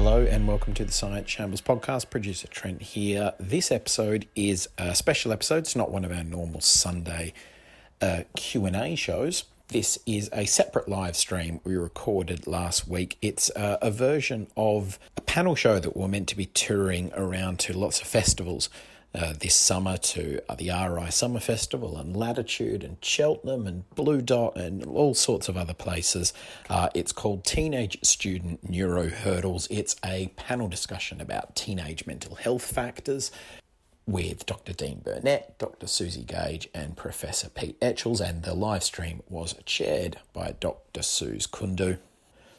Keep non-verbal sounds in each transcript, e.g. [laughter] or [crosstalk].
Hello and welcome to the Science Shambles podcast. Producer Trent here. This episode is a special episode. It's not one of our normal Sunday uh, Q and A shows. This is a separate live stream we recorded last week. It's uh, a version of a panel show that we're meant to be touring around to lots of festivals uh, this summer to uh, the RI Summer Festival and Latitude and Cheltenham and Blue Dot and all sorts of other places. Uh, it's called Teenage Student Neuro Hurdles. It's a panel discussion about teenage mental health factors with Dr. Dean Burnett, Dr. Suzi Gage, and Professor Pete Etchells, and the live stream was chaired by Dr. Suze Kundu.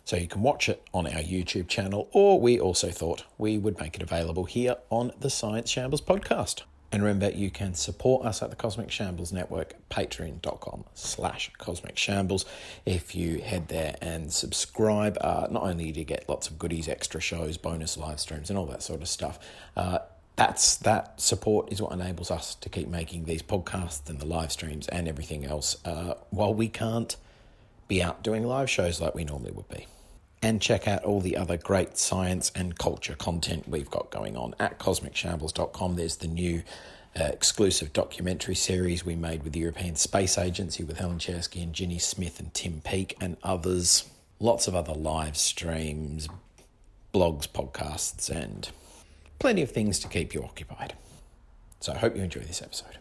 So you can watch it on our YouTube channel, or we also thought we would make it available here on the Science Shambles podcast. And remember, you can support us at the Cosmic Shambles Network, patreon.com slash cosmic shambles. If you head there and subscribe, uh, not only do you get lots of goodies, extra shows, bonus live streams, and all that sort of stuff, uh, that's that support is what enables us to keep making these podcasts and the live streams and everything else uh, while we can't be out doing live shows like we normally would be and check out all the other great science and culture content we've got going on at cosmicshambles.com. There's the new uh, exclusive documentary series we made with the European Space Agency with Helen Czerski and Ginny Smith and Tim Peake and others. Lots of other live streams, blogs, podcasts, and plenty of things to keep you occupied. So I hope you enjoy this episode.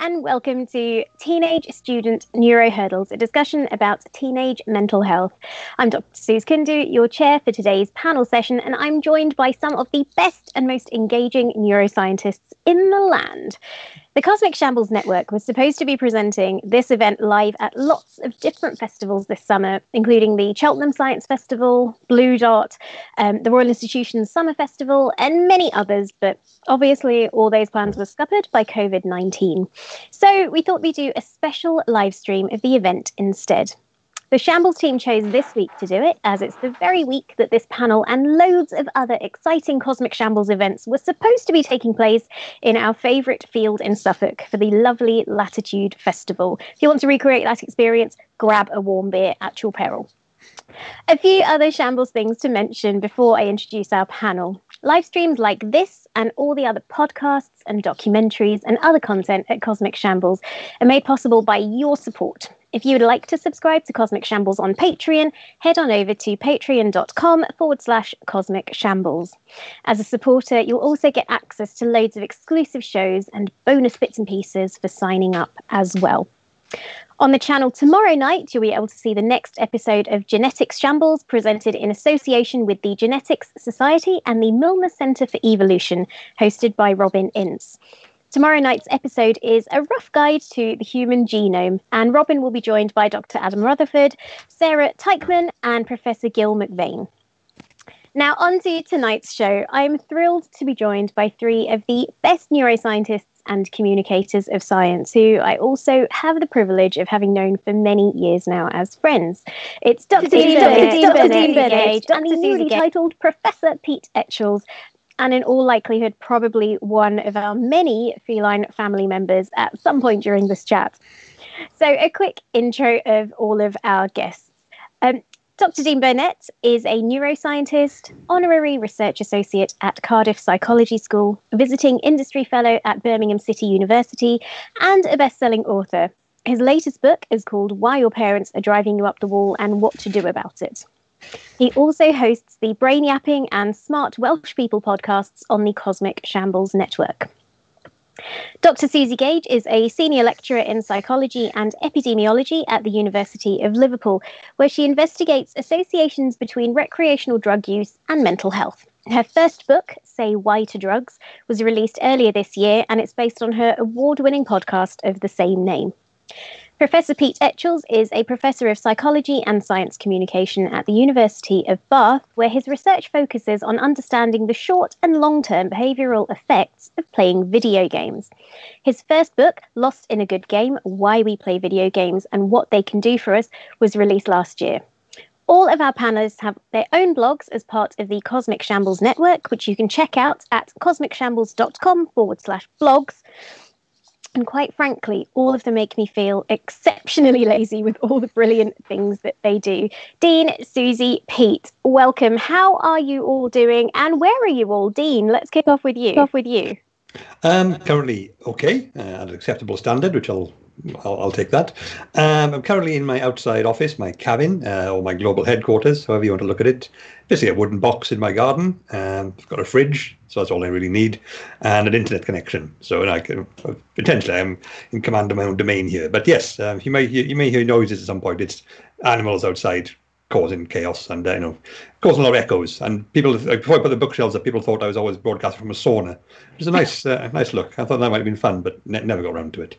And welcome to Teenage Student Neuro Hurdles, a discussion about teenage mental health. I'm Dr. Suze Kundu, your chair for today's panel session, and I'm joined by some of the best and most engaging neuroscientists in the land. The Cosmic Shambles Network was supposed to be presenting this event live at lots of different festivals this summer, including the Cheltenham Science Festival, Blue Dot, um, the Royal Institution's Summer Festival, and many others. But obviously, all those plans were scuppered by COVID 19. So we thought we'd do a special live stream of the event instead. The Shambles team chose this week to do it, as it's the very week that this panel and loads of other exciting Cosmic Shambles events were supposed to be taking place in our favourite field in Suffolk for the lovely Latitude Festival. If you want to recreate that experience, grab a warm beer at your peril. A few other Shambles things to mention before I introduce our panel. Live streams like this and all the other podcasts and documentaries and other content at Cosmic Shambles are made possible by your support. If you would like to subscribe to Cosmic Shambles on Patreon, head on over to patreon.com forward slash cosmic shambles. As a supporter, you'll also get access to loads of exclusive shows and bonus bits and pieces for signing up as well. On the channel tomorrow night, you'll be able to see the next episode of Genetics Shambles presented in association with the Genetics Society and the Milner Centre for Evolution, hosted by Robin Ince. Tomorrow night's episode is a rough guide to the human genome, and Robin will be joined by Dr. Adam Rutherford, Sarah Teichmann, and Professor Gil McVean. Now, on to tonight's show. I'm thrilled to be joined by three of the best neuroscientists and communicators of science, who I also have the privilege of having known for many years now as friends. It's Dr. Dean Burnett, and the newly titled Professor Pete Etchells, and in all likelihood, probably one of our many feline family members at some point during this chat. So, a quick intro of all of our guests. Um, Dr. Dean Burnett is a neuroscientist, honorary research associate at Cardiff Psychology School, visiting industry fellow at Birmingham City University, and a best selling author. His latest book is called Why Your Parents Are Driving You Up the Wall and What to Do About It. He also hosts the Brain Yapping and Smart Welsh People podcasts on the Cosmic Shambles Network. Dr. Suzi Gage is a senior lecturer in psychology and epidemiology at the University of Liverpool, where she investigates associations between recreational drug use and mental health. Her first book, Say Why to Drugs, was released earlier this year, and it's based on her award winning podcast of the same name. Professor Pete Etchells is a professor of psychology and science communication at the University of Bath, where his research focuses on understanding the short and long term behavioural effects of playing video games. His first book, Lost in a Good Game Why We Play Video Games and What They Can Do for Us, was released last year. All of our panelists have their own blogs as part of the Cosmic Shambles network, which you can check out at cosmicshambles.com forward slash blogs. And quite frankly, all of them make me feel exceptionally lazy with all the brilliant things that they do. Dean, Suzi, Pete, welcome. How are you all doing? And where are you all? Dean, let's kick off with you. Kick off with you. Um, currently okay, uh, at an acceptable standard, which I'll I'll, I'll take that. Um, I'm currently in my outside office, my cabin, uh, or my global headquarters, however you want to look at it. Basically, a wooden box in my garden. Um, I've got a fridge, so that's all I really need, and an internet connection. So and I can, potentially I'm in command of my own domain here. But yes, um, you may you may hear noises at some point. It's animals outside causing chaos and uh, you know causing a lot of echoes. And people before I put the bookshelves up, people thought I was always broadcasting from a sauna. It was a nice uh, nice look. I thought that might have been fun, but ne- never got around to it.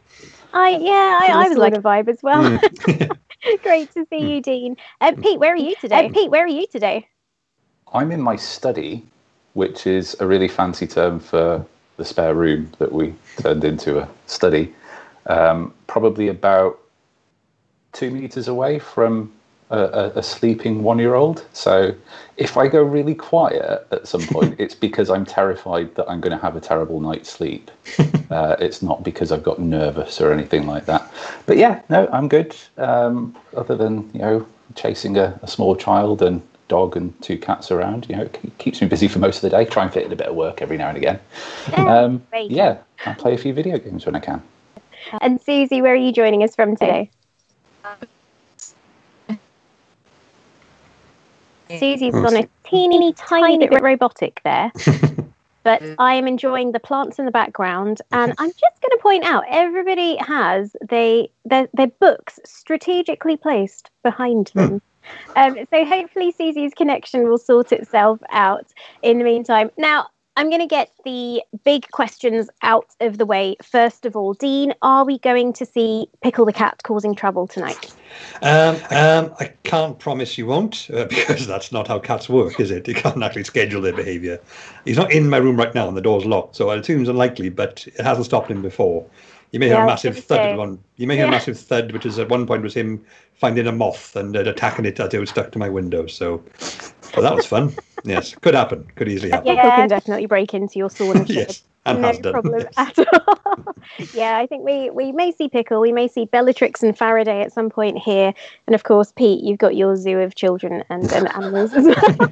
I yeah, I, I was like a vibe as well. Mm. [laughs] Great to see you, Dean. Uh, Pete, where are you today? Uh, Pete, where are you today? I'm in my study, which is a really fancy term for the spare room that we turned into a study. Um, probably about two meters away from a, a sleeping one year old. So if I go really quiet at some [laughs] point, it's because I'm terrified that I'm going to have a terrible night's sleep. [laughs] Uh, it's not because I've got nervous or anything like that. But yeah, no, I'm good. Um, other than, you know, chasing a, a small child and dog and two cats around. You know, it keeps me busy for most of the day. Try and fit in a bit of work every now and again. [laughs] Um, yeah, I play a few video games when I can. And Suzi, where are you joining us from today? Suzi's oh, gone a teeny tiny bit robotic there. [laughs] but I am enjoying the plants in the background, and I'm just going to point out everybody has they their, their books strategically placed behind hmm. them. Um, so hopefully Suzi's connection will sort itself out in the meantime. Now I'm going to get the big questions out of the way. First of all, Dean, are we going to see Pickle the cat causing trouble tonight? Um, um, I can't promise you won't, uh, [laughs] because that's not how cats work, is it? You can't actually schedule their behaviour. He's not in my room right now, and the door's locked, so I assume it's unlikely. But it hasn't stopped him before. You may hear yeah, a massive thud at one. You may hear yeah. a massive thud, which is at one point was him finding a moth and uh, attacking it as it was stuck to my window. So, well, that was fun. [laughs] yes, could happen. Could easily happen. Yeah, can definitely break into your sauna. [laughs] yes. And no problem yes. at all. [laughs] yeah, I think we, we may see Pickle, we may see Bellatrix and Faraday at some point here, and of course, Pete, you've got your zoo of children and, and animals as well.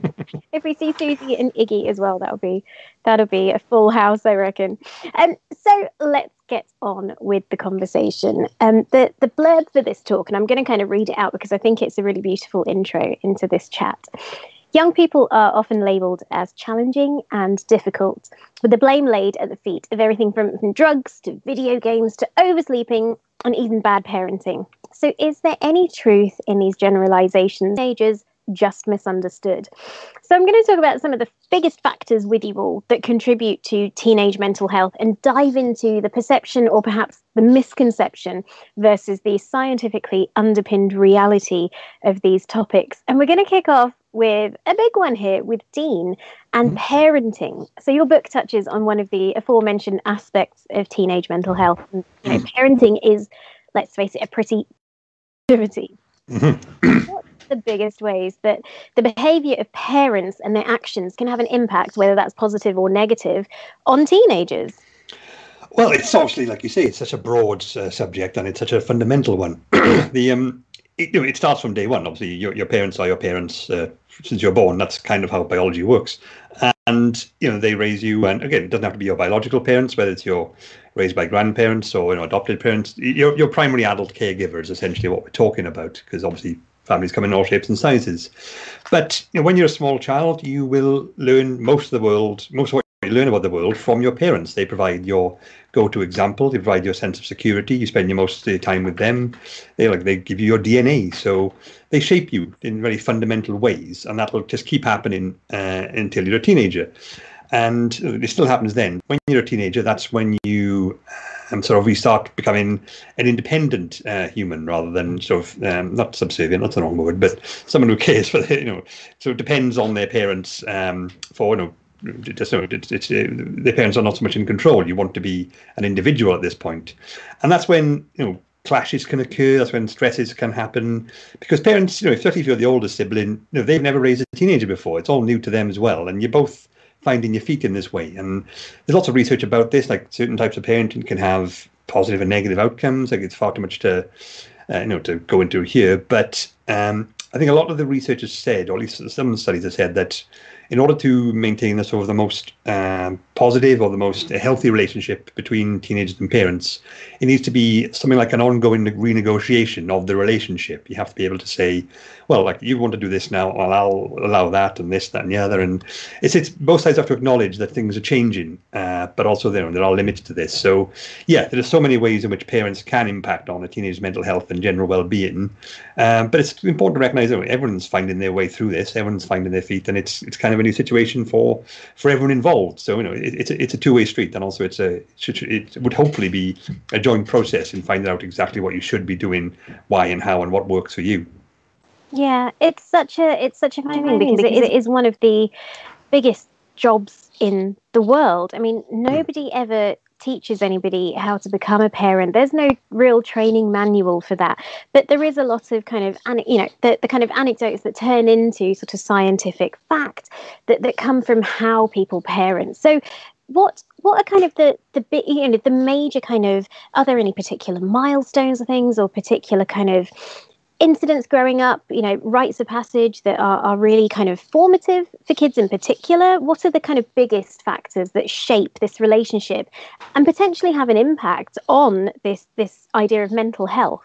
if we see Suzi and Iggy as well, that'll be that'll be a full house, I reckon. Um, so let's get on with the conversation. Um, the the blurb for this talk, and I'm going to kind of read it out because I think it's a really beautiful intro into this chat. Young people are often labelled as challenging and difficult, with the blame laid at the feet of everything from, from drugs to video games to oversleeping and even bad parenting. So, is there any truth in these generalizations? Teenagers just misunderstood. So, I'm going to talk about some of the biggest factors with you all that contribute to teenage mental health and dive into the perception or perhaps the misconception versus the scientifically underpinned reality of these topics. And we're going to kick off with a big one here with Dean and mm-hmm. parenting. So your book touches on one of the aforementioned aspects of teenage mental health. And, you know, mm. parenting is, let's face it, a pretty [laughs] activity. Mm-hmm. [clears throat] The biggest ways that the behavior of parents and their actions can have an impact, whether that's positive or negative, on teenagers? Well, it's obviously, like you say, it's such a broad uh, subject and it's such a fundamental one. [clears throat] the um, it, it starts from day one. Obviously, your, your parents are your parents uh, since you're born. That's kind of how biology works. And you know they raise you, and again, it doesn't have to be your biological parents, whether it's your raised by grandparents or you know adopted parents. Your your primary adult caregiver is essentially what we're talking about, because obviously families come in all shapes and sizes. But you know, when you're a small child, you will learn most of the world, most of what you learn about the world from your parents. They provide your go-to example. They provide your sense of security. You spend your most of the time with them. They like they give you your DNA, so they shape you in very fundamental ways, and that will just keep happening uh, until you're a teenager. And it still happens then. When you're a teenager, that's when you um, sort of we start becoming an independent uh, human rather than sort of um, not subservient. That's the wrong word, but someone who cares for the, [laughs] you know. So it depends on their parents um, for you know just know it's, it's, uh, their parents are not so much in control. You want to be an individual at this point, and that's when you know clashes can occur. That's when stresses can happen because parents, you know, especially if you're the oldest sibling, you know, they've never raised a teenager before. It's all new to them as well, and you're both finding your feet in this way. And there's lots of research about this. Like certain types of parenting can have positive and negative outcomes. Like it's far too much to uh, you know to go into here, but um, I think a lot of the researchers said, or at least some studies have said that in order to maintain the sort of the most um, positive or the most healthy relationship between teenagers and parents, it needs to be something like an ongoing renegotiation of the relationship. You have to be able to say, well, like you want to do this now, well, I'll allow that and this, that, and the other. And it's it's both sides have to acknowledge that things are changing, uh, but also there there are limits to this. So yeah, there are so many ways in which parents can impact on a teenager's mental health and general well-being. Um, but it's important to recognise that everyone's finding their way through this. Everyone's finding their feet, and it's it's kind of a new situation for for everyone involved. So you know, it, it's a, it's a two-way street, and also it's a it would hopefully be a joint process in finding out exactly what you should be doing, why and how, and what works for you. Yeah, it's such a it's such a funny thing because it is, it is one of the biggest jobs in the world. I mean, hmm. nobody ever teaches anybody how to become a parent. There's no real training manual for that, but there is a lot of kind of you know the, the kind of anecdotes that turn into sort of scientific fact that that come from how people parent. So what what are kind of the the bit you know the major kind of are there any particular milestones or things or particular kind of incidents growing up, you know, rites of passage that are, are really kind of formative for kids in particular? What are the kind of biggest factors that shape this relationship and potentially have an impact on this this idea of mental health?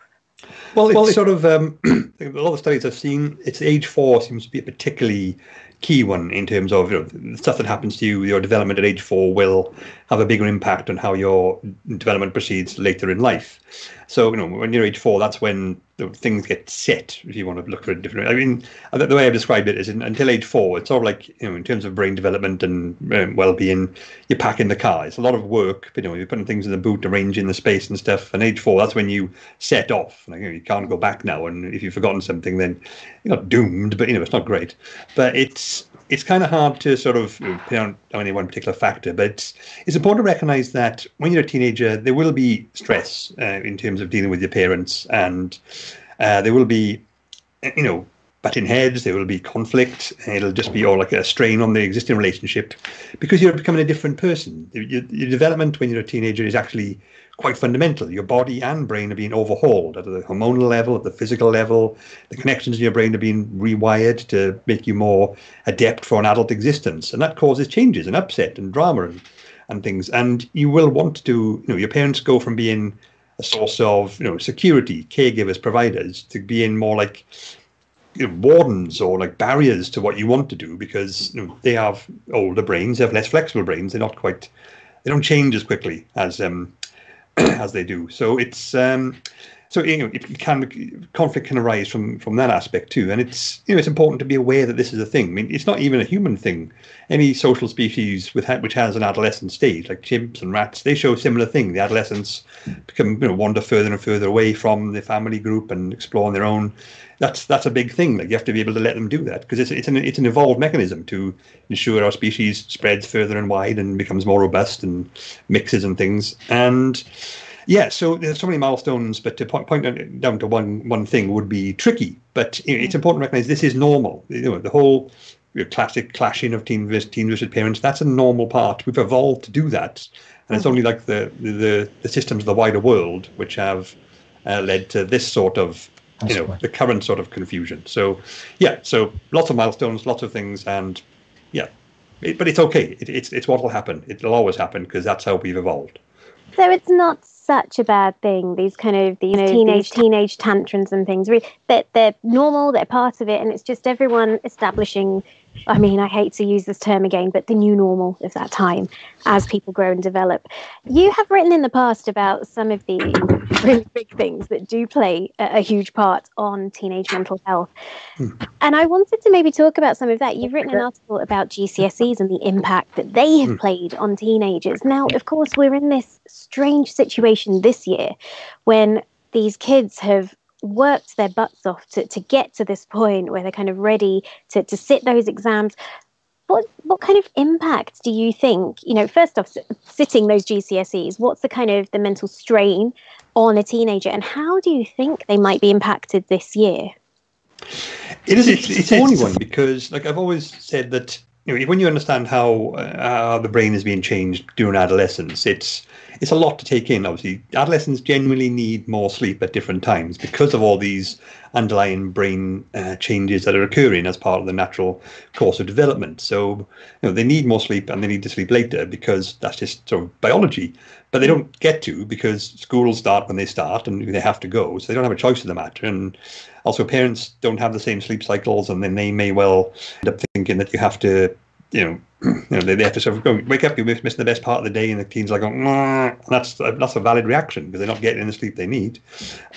Well, it's well, sort of um, [clears throat] a lot of studies I've seen. It's age four seems to be a particularly key one in terms of you know, the stuff that happens to you. Your development at age four will have a bigger impact on how your development proceeds later in life. So you know, when you're age four, that's when things get set. If you want to look for a different, I mean, the way I've described it is in, until age four, it's sort of like you know, in terms of brain development and um, well-being, you're packing the car. It's a lot of work. You know, you're putting things in the boot, arranging the space and stuff. And age four, that's when you set off. Like, you, know, you can't go back now. And if you've forgotten something, then you're not doomed, but you know, it's not great. But it's it's kind of hard to sort of put on any one particular factor, but it's, important to recognize that when you're a teenager, there will be stress uh, in terms of dealing with your parents, and uh, there will be, you know, butting heads, there will be conflict, it'll just be all like a strain on the existing relationship because you're becoming a different person. Your, your development when you're a teenager is actually quite fundamental. Your body and brain are being overhauled at the hormonal level, at the physical level. The connections in your brain are being rewired to make you more adept for an adult existence. And that causes changes and upset and drama and, and things. And you will want to, you know, your parents go from being a source of, you know, security, caregivers, providers, to being more like you know, wardens or like barriers to what you want to do because you know, they have older brains, they have less flexible brains. They're not quite, they don't change as quickly as um, [clears throat] as they do. So it's um, so you know it can conflict can arise from from that aspect too, and it's you know it's important to be aware that this is a thing. I mean, it's not even a human thing. Any social species with which has an adolescent stage, like chimps and rats, they show a similar thing. The adolescents become you know wander further and further away from the family group and explore on their own. That's that's a big thing. Like you have to be able to let them do that because it's it's an it's an evolved mechanism to ensure our species spreads further and wide and becomes more robust and mixes and things and yeah, so there's so many milestones, but to point, point down to one one thing would be tricky. But you know, it's important to recognize this is normal. You know, the whole you know, classic clashing of teen versus teen versus parents that's a normal part. We've evolved to do that, and it's only like the the, the systems of the wider world which have uh, led to this sort of you know the current sort of confusion. So yeah, so lots of milestones, lots of things, and yeah, it, but it's okay. It, it's it's what will happen. It'll always happen because that's how we've evolved. So it's not such a bad thing. These kind of these you know, teenage teenage tantrums and things. That they're normal. They're part of it, and it's just everyone establishing I mean, I hate to use this term again, but the new normal of that time as people grow and develop. You have written in the past about some of the really big things that do play a, a huge part on teenage mental health. Hmm. And I wanted to maybe talk about some of that. You've written an article about GCSEs and the impact that they have hmm. played on teenagers. Now, of course, we're in this strange situation this year when these kids have worked their butts off to, to get to this point where they're kind of ready to, to sit those exams. What what kind of impact do you think you know first off sitting those gcse's what's the kind of the mental strain on a teenager and how do you think they might be impacted this year? It is it's, it's a funny one because like i've always said that you know when you understand how uh, how the brain is being changed during adolescence it's it's a lot to take in. Obviously, adolescents generally need more sleep at different times because of all these underlying brain uh, changes that are occurring as part of the natural course of development. So, you know, they need more sleep and they need to sleep later because that's just sort of biology. But they don't get to because schools start when they start and they have to go. So they don't have a choice in the matter. And also, parents don't have the same sleep cycles, and then they may well end up thinking that you have to, you know, [clears throat] you know, they, have to sort of go wake up. You're missing the best part of the day, and the teens are going. And that's that's a valid reaction because they're not getting the sleep they need,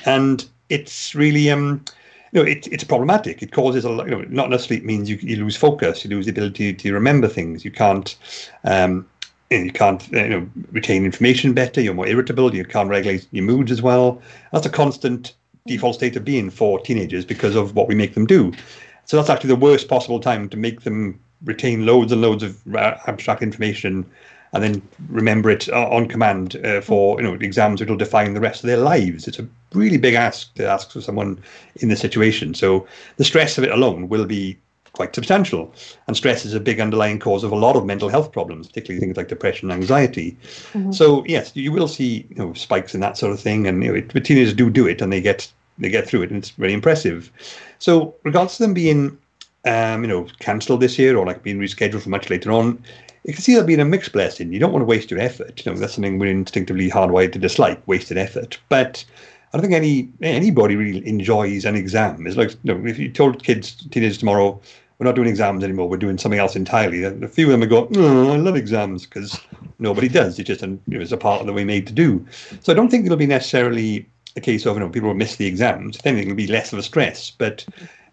and it's really um you know it, it's problematic it causes a lot you know not enough sleep means you, you lose focus you lose the ability to remember things you can't um you can't you know retain information better you're more irritable you can't regulate your moods as well that's a constant default state of being for teenagers because of what we make them do so that's actually the worst possible time to make them retain loads and loads of abstract information and then remember it uh, on command uh, for you know exams which will define the rest of their lives. It's a really big ask to ask for someone in this situation. So the stress of it alone will be quite substantial, and stress is a big underlying cause of a lot of mental health problems, particularly things like depression and anxiety. Mm-hmm. So yes, you will see you know spikes in that sort of thing, and you know, it, teenagers do do it, and they get they get through it, and it's very impressive. So regards to them being um, you know, cancelled this year or like being rescheduled for much later on, you can see that being a mixed blessing. You don't want to waste your effort. You know, that's something we're instinctively hardwired to dislike, wasted effort. But I don't think any anybody really enjoys an exam. It's like you know, if you told kids, teenagers tomorrow, we're not doing exams anymore, we're doing something else entirely. A few of them would go, oh, I love exams because nobody does. It's just an, you know, it's a part of the way made to do. So I don't think it'll be necessarily a case of you know people will miss the exams. Then it'll be less of a stress, but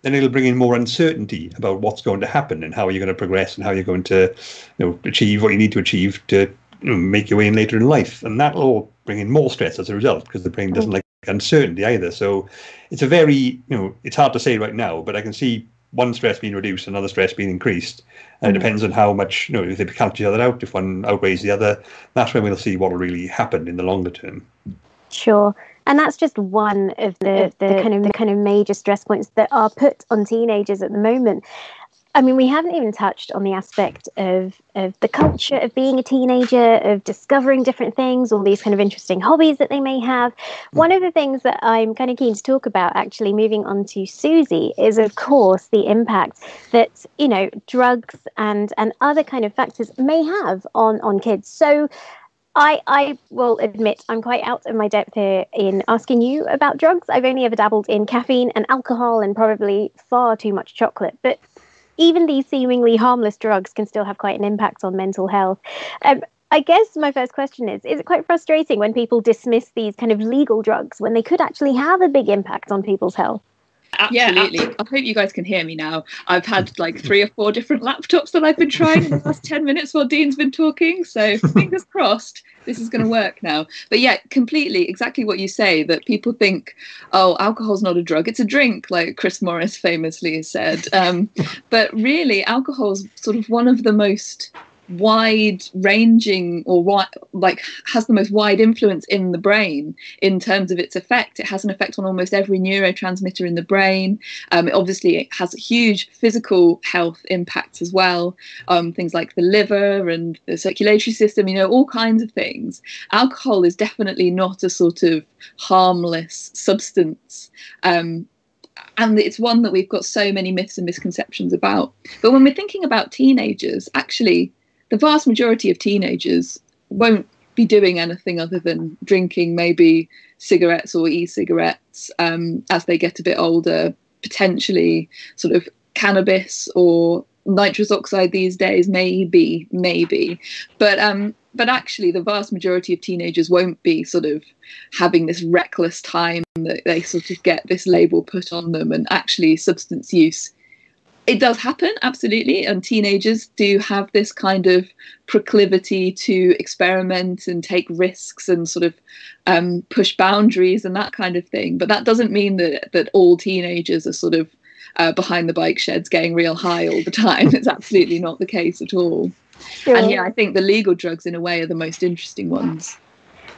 then it'll bring in more uncertainty about what's going to happen and how you're going to progress and how you're going to you know achieve what you need to achieve to you know, make your way in later in life. And that'll bring in more stress as a result because the brain doesn't like uncertainty either. So it's a very you know it's hard to say right now but i can see one stress being reduced another stress being increased. And it mm-hmm. depends on how much you know if they cancel each other out if one outweighs the other that's when we'll see what will really happen in the longer term. Sure and that's just one of the, the, the kind of the kind of major stress points that are put on teenagers at the moment. I mean, we haven't even touched on the aspect of, of the culture of being a teenager, of discovering different things, all these kind of interesting hobbies that they may have. Hmm. One of the things that I'm kind of keen to talk about, actually, moving on to Suzi, is of course the impact that you know drugs and and other kind of factors may have on on kids. So I, I will admit I'm quite out of my depth here in asking you about drugs. I've only ever dabbled in caffeine and alcohol and probably far too much chocolate. But even these seemingly harmless drugs can still have quite an impact on mental health. Um, I guess my first question is Is it quite frustrating when people dismiss these kind of legal drugs when they could actually have a big impact on people's health? Absolutely. Yeah, I hope you guys can hear me now. I've had like three or four different laptops that I've been trying in the last 10 minutes while Dean's been talking. So fingers [laughs] crossed this is going to work now. But yeah, completely exactly what you say that people think, oh, alcohol's not a drug, it's a drink, like Chris Morris famously said. Um, but really, alcohol's sort of one of the most wide ranging or what like has the most wide influence in the brain in terms of its effect. It has an effect on almost every neurotransmitter in the brain. Um, it obviously it has huge physical health impacts as well. Um, things like the liver and the circulatory system you know all kinds of things. Alcohol is definitely not a sort of harmless substance um, and it's one that we've got so many myths and misconceptions about. But when we're thinking about teenagers, actually, the vast majority of teenagers won't be doing anything other than drinking maybe cigarettes or e-cigarettes um, as they get a bit older potentially sort of cannabis or nitrous oxide these days maybe maybe. But um but actually the vast majority of teenagers won't be sort of having this reckless time that they sort of get this label put on them and actually substance use it does happen absolutely and teenagers do have this kind of proclivity to experiment and take risks and sort of um, push boundaries and that kind of thing but that doesn't mean that that all teenagers are sort of uh, behind the bike sheds getting real high all the time. It's absolutely not the case at all. Sure. and yeah i think the legal drugs in a way are the most interesting ones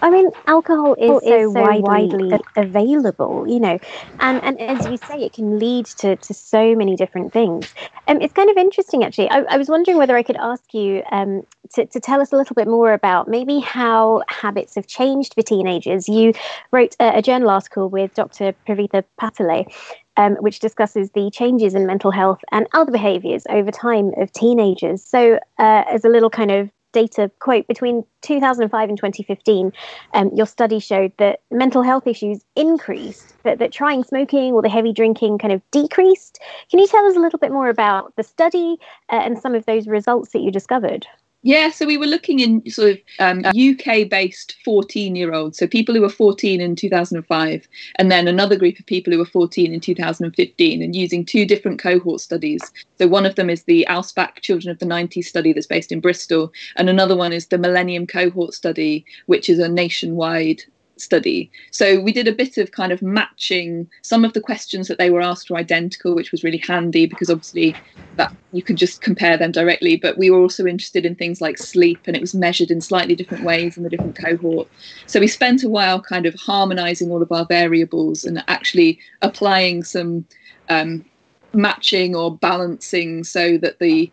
I mean, alcohol is, so, is so widely, widely, available, you know, and, and as you say, it can lead to, to so many different things. Um, it's kind of interesting, actually. I, I was wondering whether I could ask you um, to, to tell us a little bit more about maybe how habits have changed for teenagers. You wrote a, a journal article with Dr. Praveetha Patalay. Um, which discusses the changes in mental health and other behaviours over time of teenagers. So, uh, as a little kind of data quote between 2005 and 2015 um, your study showed that mental health issues increased but that trying smoking or the heavy drinking kind of decreased. Can you tell us a little bit more about the study uh, and some of those results that you discovered yeah, so we were looking in sort of um, UK based 14 year olds, so people who were 14 in 2005, and then another group of people who were 14 in 2015, and using two different cohort studies. So one of them is the ALSPAC Children of the 90s study that's based in Bristol, and another one is the Millennium Cohort Study, which is a nationwide study. So we did a bit of kind of matching. Some of the questions that they were asked were identical, which was really handy because obviously that you could just compare them directly. But we were also interested in things like sleep, and it was measured in slightly different ways in the different cohort. So we spent a while kind of harmonizing all of our variables and actually applying some um, matching or balancing so that the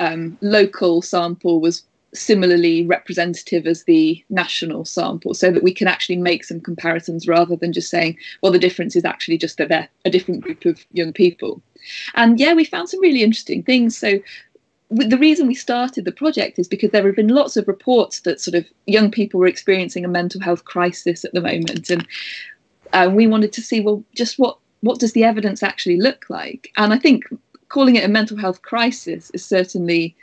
um, local sample was similarly representative as the national sample so that we can actually make some comparisons rather than just saying well the difference is actually just that they're a different group of young people. And yeah we found some really interesting things. So the reason we started the project is because there have been lots of reports that sort of young people were experiencing a mental health crisis at the moment. And uh, we wanted to see well just what what does the evidence actually look like? And i think calling it a mental health crisis is certainly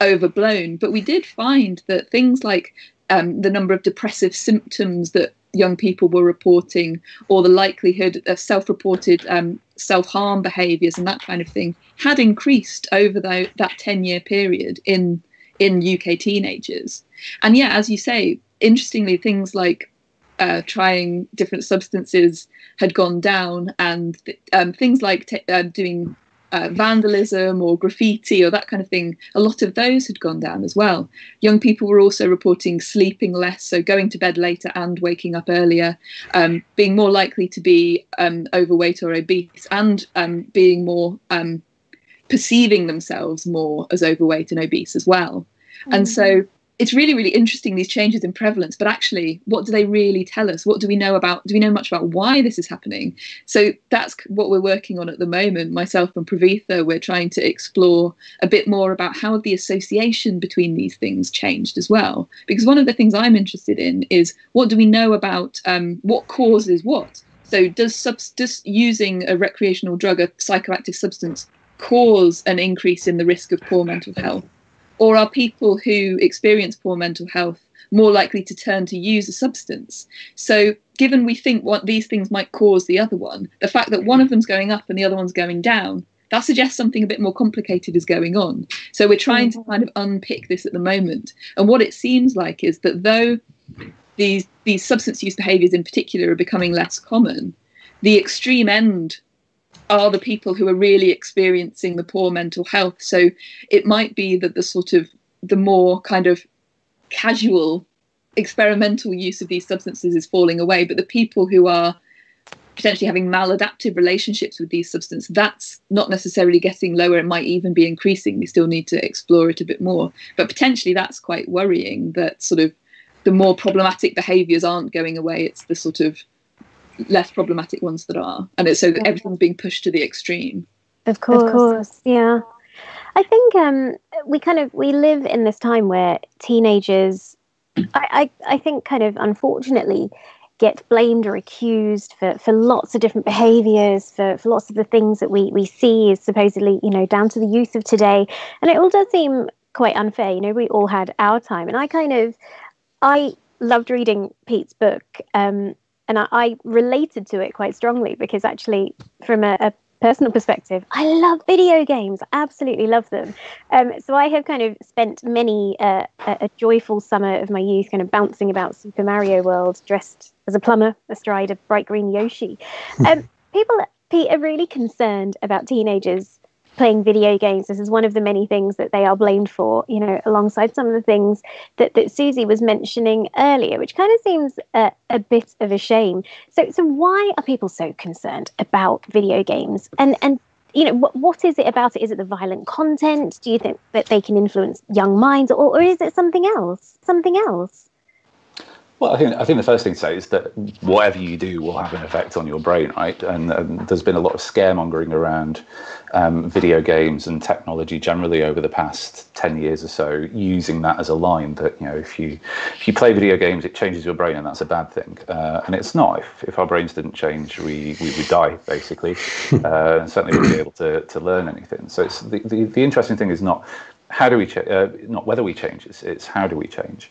overblown. But we did find that things like um, the number of depressive symptoms that young people were reporting, or the likelihood of self reported um, self harm behaviours and that kind of thing, had increased over the, that 10 year period in, in UK teenagers. And yeah, as you say, interestingly, things like uh, trying different substances had gone down, and um, things like t- uh, doing uh, vandalism or graffiti or that kind of thing, a lot of those had gone down as well. Young people were also reporting sleeping less, so going to bed later and waking up earlier, um, being more likely to be um, overweight or obese, and um, being more um, perceiving themselves more as overweight and obese as well. Mm-hmm. And so it's really really interesting these changes in prevalence but actually what do they really tell us? What do we know about do we know much about why this is happening? So that's what we're working on at the moment. Myself and Praveetha we're trying to explore a bit more about how the association between these things changed as well. Because one of the things i'm interested in is what do we know about um, what causes what? So does, subs- does using a recreational drug a psychoactive substance cause an increase in the risk of poor mental health or are people who experience poor mental health more likely to turn to use a substance? So, given we think what these things might cause the other one, the fact that one of them's going up and the other one's going down, that suggests something a bit more complicated is going on. So, we're trying to kind of unpick this at the moment. And what it seems like is that though these these substance use behaviours in particular are becoming less common, the extreme end are the people who are really experiencing the poor mental health. So it might be that the sort of the more kind of casual experimental use of these substances is falling away, but the people who are potentially having maladaptive relationships with these substances, that's not necessarily getting lower. It might even be increasing. We still need to explore it a bit more. But potentially that's quite worrying that sort of the more problematic behaviors aren't going away. It's the sort of less problematic ones that are, and it's so that everything's being pushed to the extreme. Of course, of course, yeah. I think um, we kind of we live in this time where teenagers, I, I, I think, kind of unfortunately, get blamed or accused for, for lots of different behaviors, for, for lots of the things that we, we see is supposedly, you know, down to the youth of today. And it all does seem quite unfair. You know, we all had our time. And I kind of, I loved reading Pete's book. Um, and I, I, related to it quite strongly because actually, from a, a personal perspective, I love video games. I absolutely love them. Um, so I have kind of spent many uh, a, a, joyful summer of my youth kind of bouncing about Super Mario World, dressed as a plumber astride a bright green Yoshi. [laughs] Um, people, Pete, are really concerned about teenagers playing video games. This is one of the many things that they are blamed for, you know, alongside some of the things that, that Suzi was mentioning earlier, which kind of seems a, a bit of a shame. So, so why are people so concerned about video games? And and you know, what, what is it about it? Is it the violent content? Do you think that they can influence young minds, or, or is it something else? Something else? Well, I think I think the first thing to say is that whatever you do will have an effect on your brain, right? And, and there's been a lot of scaremongering around um, video games and technology generally over the past ten years or so, using that as a line that you know if you if you play video games, it changes your brain, and that's a bad thing. Uh, and it's not. If, if our brains didn't change, we we would die basically. [laughs] uh, and certainly wouldn't be able to to learn anything. So it's the the, the interesting thing is not how do we cha- uh, not whether we change, it's, it's how do we change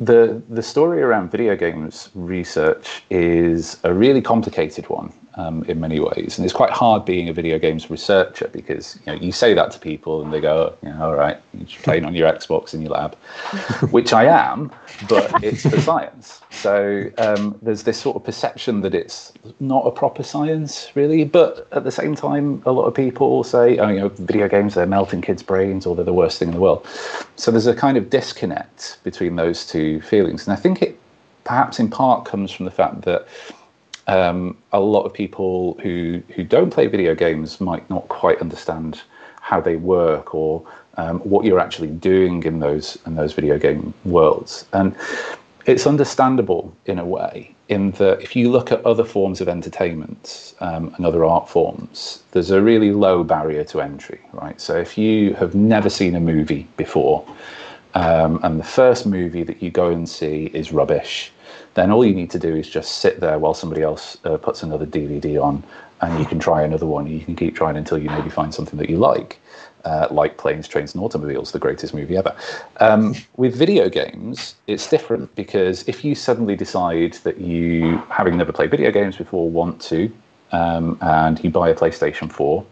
the the story around video games research is a really complicated one um, in many ways, and it's quite hard being a video games researcher because you know you say that to people and they go, you know, all right, you're playing on your Xbox in your lab, [laughs] which I am, but it's for science. So um, there's this sort of perception that it's not a proper science, really. But at the same time, a lot of people say, oh, you know, video games they're melting kids' brains or they're the worst thing in the world. So there's a kind of disconnect between those two feelings, and I think it perhaps in part comes from the fact that um, a lot of people who who don't play video games might not quite understand how they work or um, what you're actually doing in those in those video game worlds. And it's understandable in a way, in that if you look at other forms of entertainment um, and other art forms, there's a really low barrier to entry, right? So if you have never seen a movie before, um, and the first movie that you go and see is rubbish, then all you need to do is just sit there while somebody else uh, puts another DVD on, and you can try another one. You can keep trying until you maybe find something that you like, uh, like Planes, Trains, and Automobiles, the greatest movie ever. Um, with video games, it's different because if you suddenly decide that you, having never played video games before, want to, um, and you buy a PlayStation 4,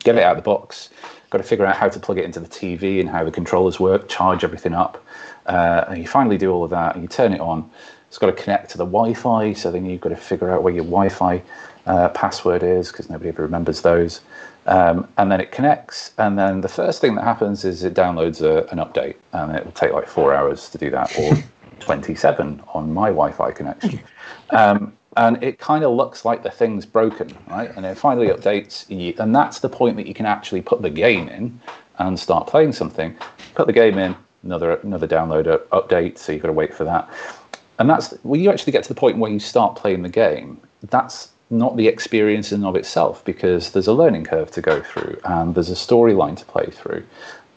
get it out of the box, got to figure out how to plug it into the TV and how the controllers work, charge everything up. Uh, and you finally do all of that and you turn it on it's got to connect to the Wi-Fi, so then you've got to figure out where your Wi-Fi uh, password is because nobody ever remembers those. Um, and then it connects, and then the first thing that happens is it downloads a, an update, and it will take like four hours to do that, or [laughs] 27 on my Wi-Fi connection. Um, and it kind of looks like the thing's broken, right? And it finally updates, and that's the point that you can actually put the game in and start playing something. Put the game in, another another download update, so you've got to wait for that and that's when you actually get to the point where you start playing the game that's not the experience in and of itself because there's a learning curve to go through and there's a storyline to play through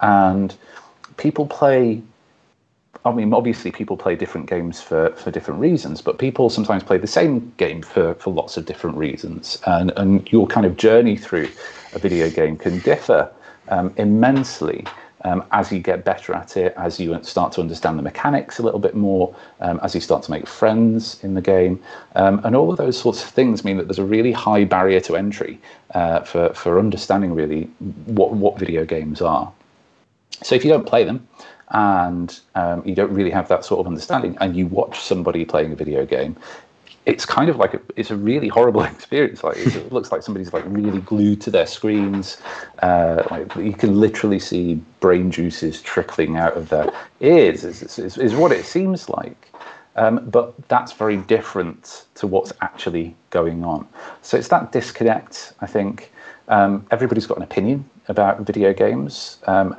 and people play I mean, obviously, people play different games for, for different reasons, but people sometimes play the same game for, for lots of different reasons. And, and your kind of journey through a video game can differ um, immensely um, as you get better at it, as you start to understand the mechanics a little bit more, um, as you start to make friends in the game, um, and all of those sorts of things mean that there's a really high barrier to entry uh, for for understanding really what what video games are. So if you don't play them, and um, you don't really have that sort of understanding, and you watch somebody playing a video game, it's kind of like a, it's a really horrible [laughs] experience. Like it looks like somebody's like really glued to their screens. Uh, like you can literally see brain juices trickling out of their ears. Is, is, what it seems like. Um, but that's very different to what's actually going on. So it's that disconnect. I think um, everybody's got an opinion about video games um,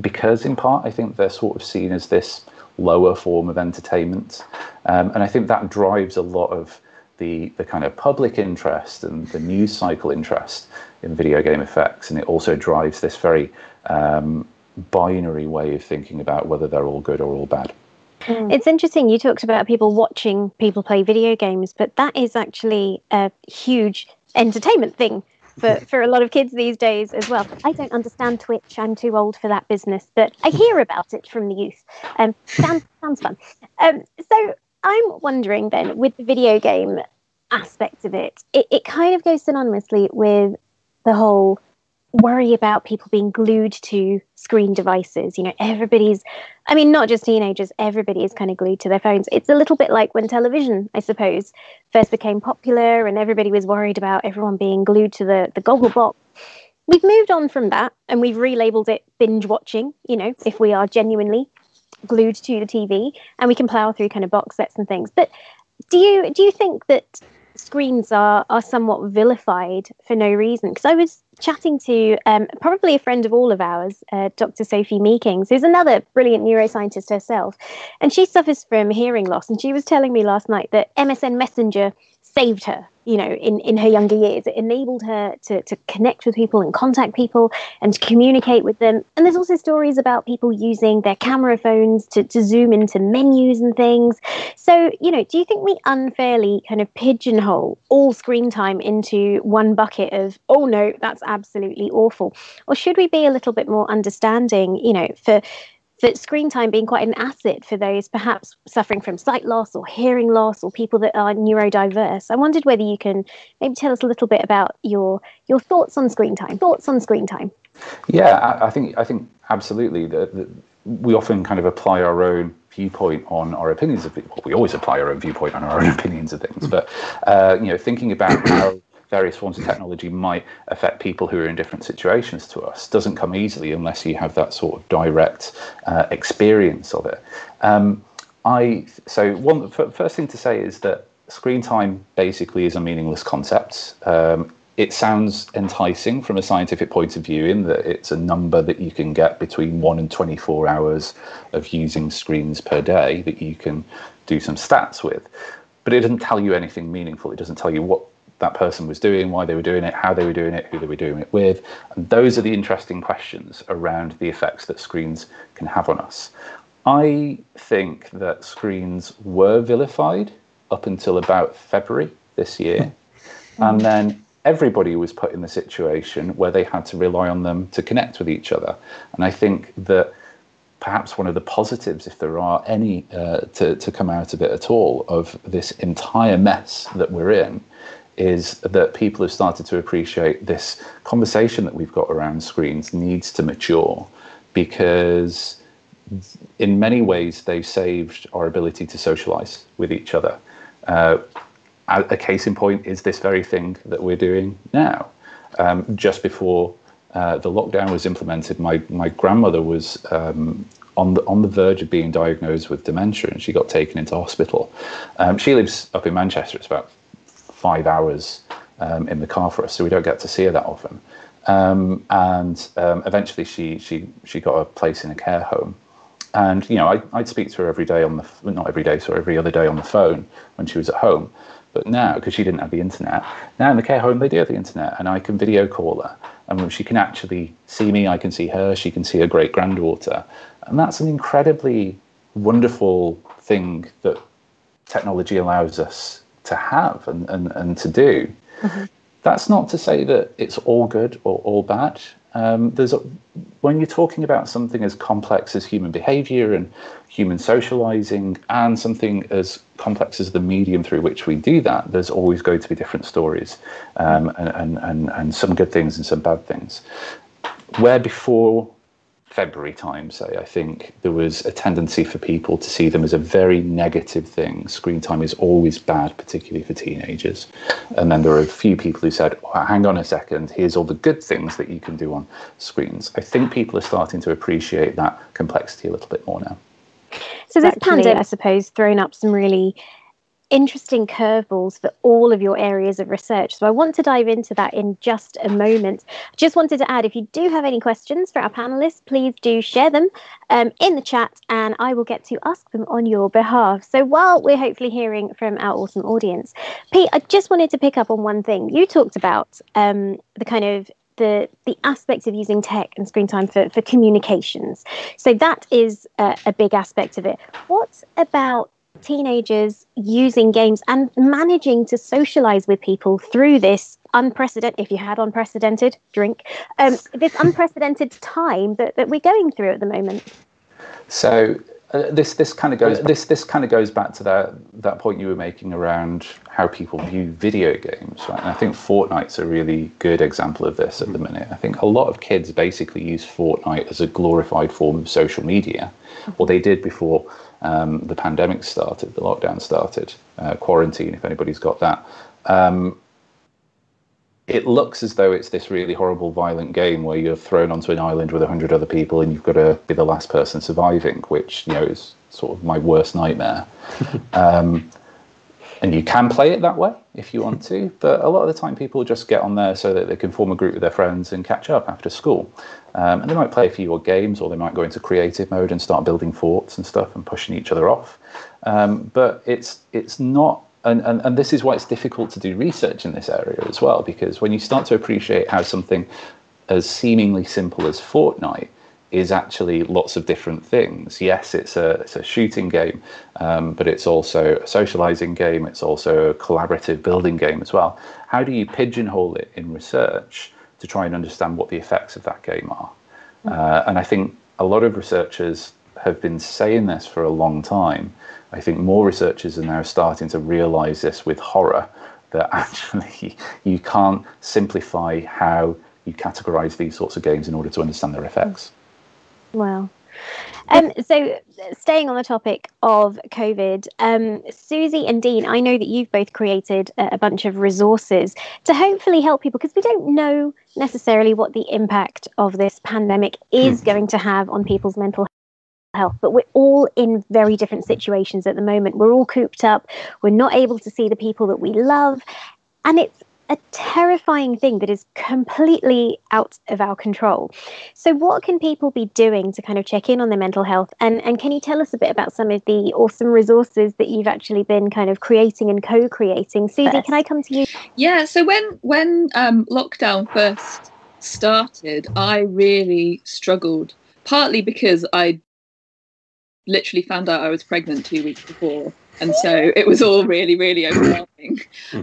because, in part, I think they're sort of seen as this lower form of entertainment. Um, and I think that drives a lot of the, the kind of public interest and the news cycle interest in video game effects. And it also drives this very um, binary way of thinking about whether they're all good or all bad. Hmm. It's interesting. You talked about people watching people play video games, but that is actually a huge entertainment thing for, for a lot of kids these days as well. I don't understand Twitch. I'm too old for that business, but I hear about it from the youth. Um, sounds, sounds fun. Um, so I'm wondering then, with the video game aspect of it, it, it kind of goes synonymously with the whole worry about people being glued to screen devices. You know, everybody's, I mean, not just teenagers, everybody is kind of glued to their phones. It's a little bit like when television, I suppose, first became popular and everybody was worried about everyone being glued to the, the goggle box. we've moved on from that and we've relabeled it binge watching, you know, if we are genuinely glued to the TV and we can plow through kind of box sets and things. But do you do you think that screens are are somewhat vilified for no reason? Because I was chatting to um, probably a friend of all of ours, uh, Dr. Sophie Meekings, who's another brilliant neuroscientist herself, and she suffers from hearing loss. And she was telling me last night that MSN Messenger saved her you know in in her younger years. It enabled her to to connect with people and contact people and to communicate with them. And there's also stories about people using their camera phones to, to zoom into menus and things. So you know do you think we unfairly kind of pigeonhole all screen time into one bucket of oh no that's absolutely awful or should we be a little bit more understanding you know for for screen time being quite an asset for those perhaps suffering from sight loss or hearing loss or people that are neurodiverse. I wondered whether you can maybe tell us a little bit about your your thoughts on screen time. Thoughts on screen time. Yeah, I, I think I think absolutely. The, we often kind of apply our own viewpoint on our opinions of people. We always apply our own viewpoint on our own [laughs] opinions of things, but uh, you know, thinking about how various forms of technology might affect people who are in different situations to us doesn't come easily unless you have that sort of direct uh, experience of it. Um, I so one first thing to say is that screen time basically is a meaningless concept. Um, it sounds enticing from a scientific point of view in that it's a number that you can get between 1 and 24 hours of using screens per day that you can do some stats with but it doesn't tell you anything meaningful it doesn't tell you what that person was doing, why they were doing it, how they were doing it, who they were doing it with. And those are the interesting questions around the effects that screens can have on us. I think that screens were vilified up until about February this year. Hmm. and then everybody was put in the situation where they had to rely on them to connect with each other. And I think that perhaps one of the positives, if there are any, uh, to, to come out of it at all, of this entire mess that we're in, is that people have started to appreciate this conversation that we've got around screens needs to mature because in many ways they've saved our ability to socialize with each other. Uh, a case in point is this very thing that we're doing now. Um, just before uh, the lockdown was implemented, my, my grandmother was um, on the on the verge of being diagnosed with dementia, and she got taken into hospital. Um, she lives up in Manchester. It's about five hours um, in the car for us, so we don't get to see her that often. Um, and um, eventually, she she she got a place in a care home. And you know, I, I'd speak to her every day on the not every day, so every other day on the phone when she was at home. But now, because she didn't have the internet, now in the care home they do have the internet, and I can video call her, and she can actually see me. I can see her. She can see her great granddaughter, and that's an incredibly wonderful thing that technology allows us to have and, and, and to do. Mm-hmm. That's not to say that it's all good or all bad. Um, there's a, when you're talking about something as complex as human behavior and human socializing and something as complex as the medium through which we do that, there's always going to be different stories um, and, and, and, and some good things and some bad things. Where before February time, say, I think there was a tendency for people to see them as a very negative thing. Screen time is always bad, particularly for teenagers. And then there are a few people who said, oh, hang on a second, here's all the good things that you can do on screens. I think people are starting to appreciate that complexity a little bit more now. So this pandemic, I suppose, thrown up some really interesting curveballs for all of your areas of research. So I want to dive into that in just a moment. Just wanted to add if you do have any questions for our panelists, please do share them um, in the chat and I will get to ask them on your behalf. So while we're hopefully hearing from our awesome audience, Pete, I just wanted to pick up on one thing. You talked about um, the kind of the the aspects of using tech and screen time for, for communications. So that is a, a big aspect of it. What about teenagers using games and managing to socialize with people through this unprecedented if you had unprecedented drink um, this unprecedented time that, that we're going through at the moment. So uh, this this kind of goes this this kind of goes back to that that point you were making around how people view video games right? And i think fortnite's a really good example of this at the minute. I think a lot of kids basically use fortnite as a glorified form of social media. Or they did before um, the pandemic started, the lockdown started, uh, quarantine, if anybody's got that. Um, it looks as though it's this really horrible, violent game where you're thrown onto an island with a hundred other people and you've got to be the last person surviving, which you know is sort of my worst nightmare. [laughs] um, and you can play it that way if you want to, but a lot of the time people just get on there so that they can form a group with their friends and catch up after school. Um, and they might play a few games, or they might go into creative mode and start building forts and stuff and pushing each other off. Um, but it's it's not and, and, and this is why it's difficult to do research in this area as well, because when you start to appreciate how something as seemingly simple as Fortnite is actually lots of different things. Yes, it's a it's a shooting game, um, but it's also a socializing game. It's also a collaborative building game as well. How do you pigeonhole it in research to try and understand what the effects of that game are? Uh, and I think a lot of researchers have been saying this for a long time. I think more researchers are now starting to realize this with horror that [laughs] actually you can't simplify how you categorize these sorts of games in order to understand their effects. Wow. Um, so, staying on the topic of COVID, um, Suzi and Dean, I know that you've both created a, a bunch of resources to hopefully help people because we don't know necessarily what the impact of this pandemic is going to have on people's mental health but we're all in very different situations at the moment. We're all cooped up. We're not able to see the people that we love. And it's a terrifying thing that is completely out of our control. So, what can people be doing to kind of check in on their mental health? And, and can you tell us a bit about some of the awesome resources that you've actually been kind of creating and co creating? Suzi, yes. can I come to you? Yeah, so when, when um, lockdown first started, I really struggled, partly because I literally found out I was pregnant two weeks before. And so it was all really, really overwhelming.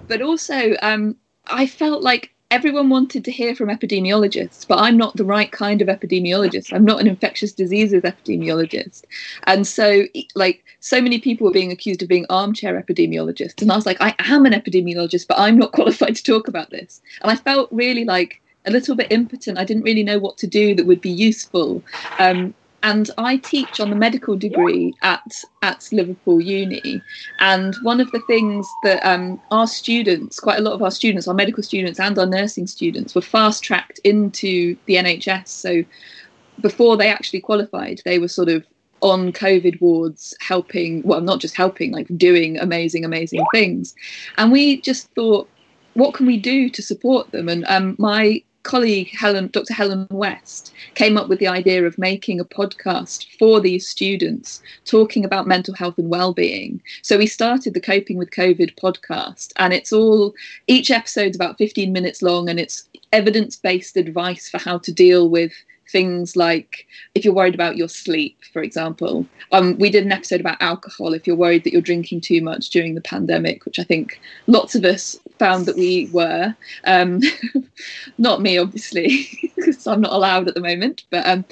but also, um, I felt like everyone wanted to hear from epidemiologists, but I'm not the right kind of epidemiologist. I'm not an infectious diseases epidemiologist. And so, like, so many people were being accused of being armchair epidemiologists. And I was like, I am an epidemiologist, but I'm not [laughs] qualified to talk about this. And I felt really like a little bit impotent. I didn't really know what to do that would be useful. Um, and I teach on the medical degree at at Liverpool Uni. And one of the things that um, our students, quite a lot of our students, our medical students and our nursing students, were fast tracked into the NHS. So before they actually qualified, they were sort of on COVID wards, helping. Well, not just helping, like doing amazing, amazing things. And we just thought, what can we do to support them? And um, my colleague Helen, Dr. Helen West, came up with the idea of making a podcast for these students talking about mental health and well-being. So we started the Coping with COVID podcast, and it's all each episode's about 15 minutes long, and it's evidence-based advice for how to deal with things like if you're worried about your sleep, for example. Um, we did an episode about alcohol. If you're worried that you're drinking too much during the pandemic, which I think lots of us found that we were. Um, [laughs] not me, obviously, [laughs] because I'm not allowed at the moment. But um,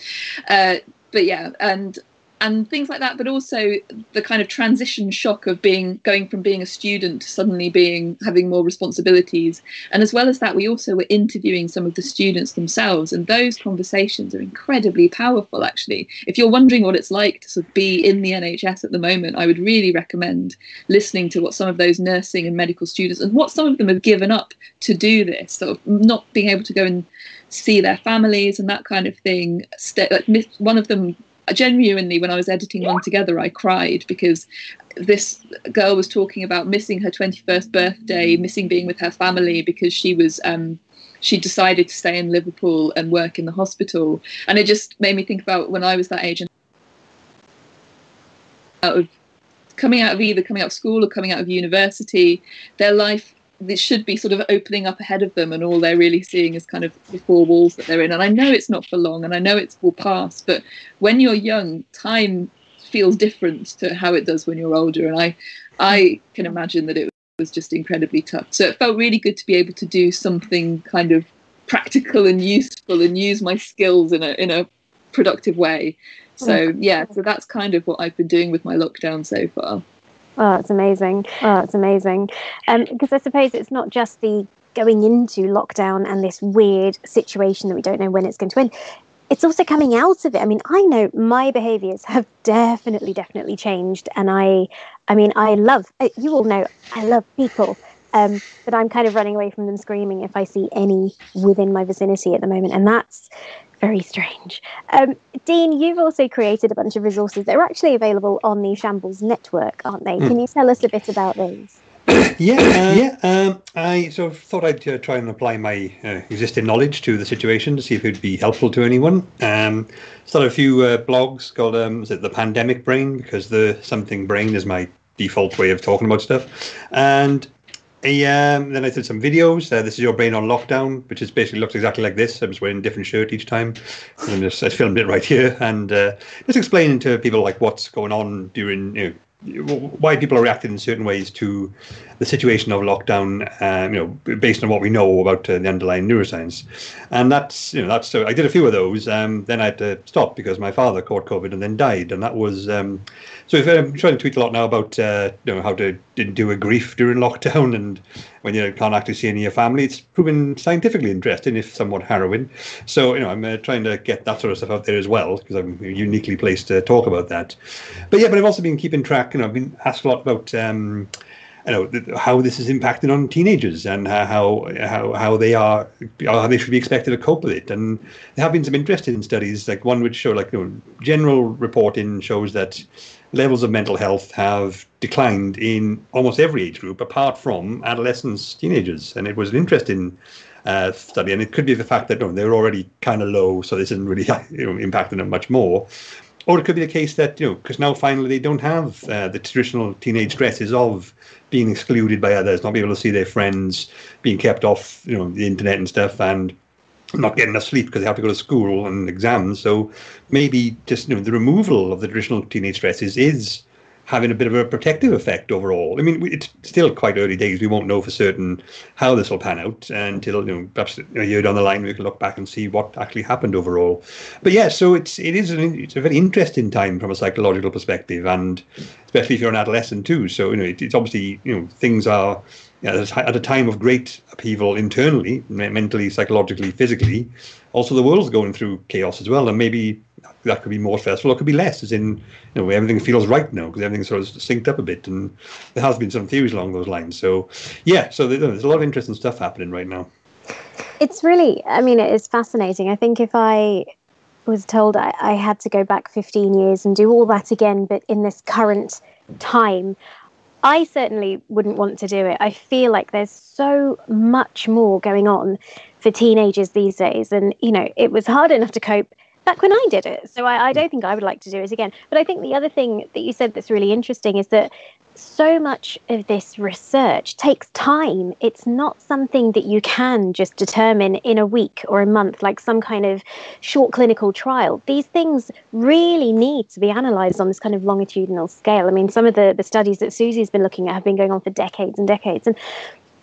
uh, but yeah, and and things like that but also the kind of transition shock of being going from being a student to suddenly being having more responsibilities. And as well as that we also were interviewing some of the students themselves and those conversations are incredibly powerful actually. If you're wondering what it's like to sort of be in the NHS at the moment I would really recommend listening to what some of those nursing and medical students and what some of them have given up to do this sort of not being able to go and see their families and that kind of thing. Like one of them genuinely, when I was editing one together, I cried because this girl was talking about missing her 21st birthday, missing being with her family because she was. Um, she decided to stay in Liverpool and work in the hospital, and it just made me think about when I was that age and out of coming out of either coming out of school or coming out of university, their life this should be sort of opening up ahead of them and all they're really seeing is kind of the four walls that they're in. And i know it's not for long and i know it will pass but when you're young time feels different to how it does when you're older. And i i can imagine that it was just incredibly tough. So it felt really good to be able to do something kind of practical and useful and use my skills in a in a productive way. So oh, yeah so that's kind of what i've been doing with my lockdown so far Oh, it's amazing. Oh, it's amazing. Um, because I suppose it's not just the going into lockdown and this weird situation that we don't know when it's going to end. It's also coming out of it. I mean, I know my behaviors have definitely, definitely changed. And I, I mean, I love, uh, you all know, I love people. Um, but I'm kind of running away from them screaming if I see any within my vicinity at the moment, and that's very strange. Um, Dean, you've also created a bunch of resources that are actually available on the Shambles network, aren't they? Mm. Can you tell us a bit about those? [coughs] yeah, uh, yeah. Um, I sort of thought I'd uh, try and apply my uh, existing knowledge to the situation to see if it would be helpful to anyone. Um, started a few uh, blogs called um, is it the Pandemic Brain because the something brain is my default way of talking about stuff, and um, then I did some videos. Uh, this is your brain on lockdown, which is basically looks exactly like this. I'm just wearing a different shirt each time. And just I filmed it right here and uh, just explaining to people like what's going on during you know, why people are reacting in certain ways to the situation of lockdown, um, you know, based on what we know about uh, the underlying neuroscience. And that's, you know, that's so I did a few of those. Um, then I had to stop because my father caught COVID and then died. And that was, um, so if, I'm trying to tweet a lot now about, uh, you know, how to do a grief during [laughs] lockdown and when you can't actually see any of your family. It's proven scientifically interesting, if somewhat harrowing. So, you know, I'm uh, trying to get that sort of stuff out there as well because I'm uniquely placed to talk about that. But yeah, but I've also been keeping track. You know, I've been asked a lot about. Um, you know how this is impacting on teenagers and how how how they are how they should be expected to cope with it. And there have been some interesting studies, like one which show like you know, general reporting shows that levels of mental health have declined in almost every age group, apart from adolescents, teenagers. And it was an interesting uh, study, and it could be the fact that they're already kind of low, so this isn't really [laughs] you know, impacting them much more. Or it could be the case that, you know, because now finally they don't have uh, the traditional teenage stresses of being excluded by others, not being able to see their friends, being kept off, you know, the internet and stuff, and not getting enough sleep because they have to go to school and exams. So maybe just you know the removal of the traditional teenage stresses is having a bit of a protective effect overall. I mean, it's still quite early days. We won't know for certain how this will pan out until you know perhaps a year down the line we can look back and see what actually happened overall. But yeah, so it's it is an, it's a very interesting time from a psychological perspective, and especially if you're an adolescent too. So you know, it, it's obviously you know things are at a time of great upheaval internally, mentally, psychologically, physically, also the world's going through chaos as well. And maybe that could be more stressful or could be less, as in, you know, everything feels right now because everything's sort of synced up a bit. And there has been some theories along those lines. So, yeah, so there's a lot of interesting stuff happening right now. It's really, I mean, it is fascinating. I think if I was told I, I had to go back 15 years and do all that again, but in this current time, I certainly wouldn't want to do it. I feel like there's so much more going on for teenagers these days. And, you know, it was hard enough to cope back when I did it. So I, I don't think I would like to do it again. But I think the other thing that you said that's really interesting is that so much of this research takes time. It's not something that you can just determine in a week or a month, like some kind of short clinical trial. These things really need to be analysed on this kind of longitudinal scale. I mean, some of the, the studies that Suzi's been looking at have been going on for decades and decades. And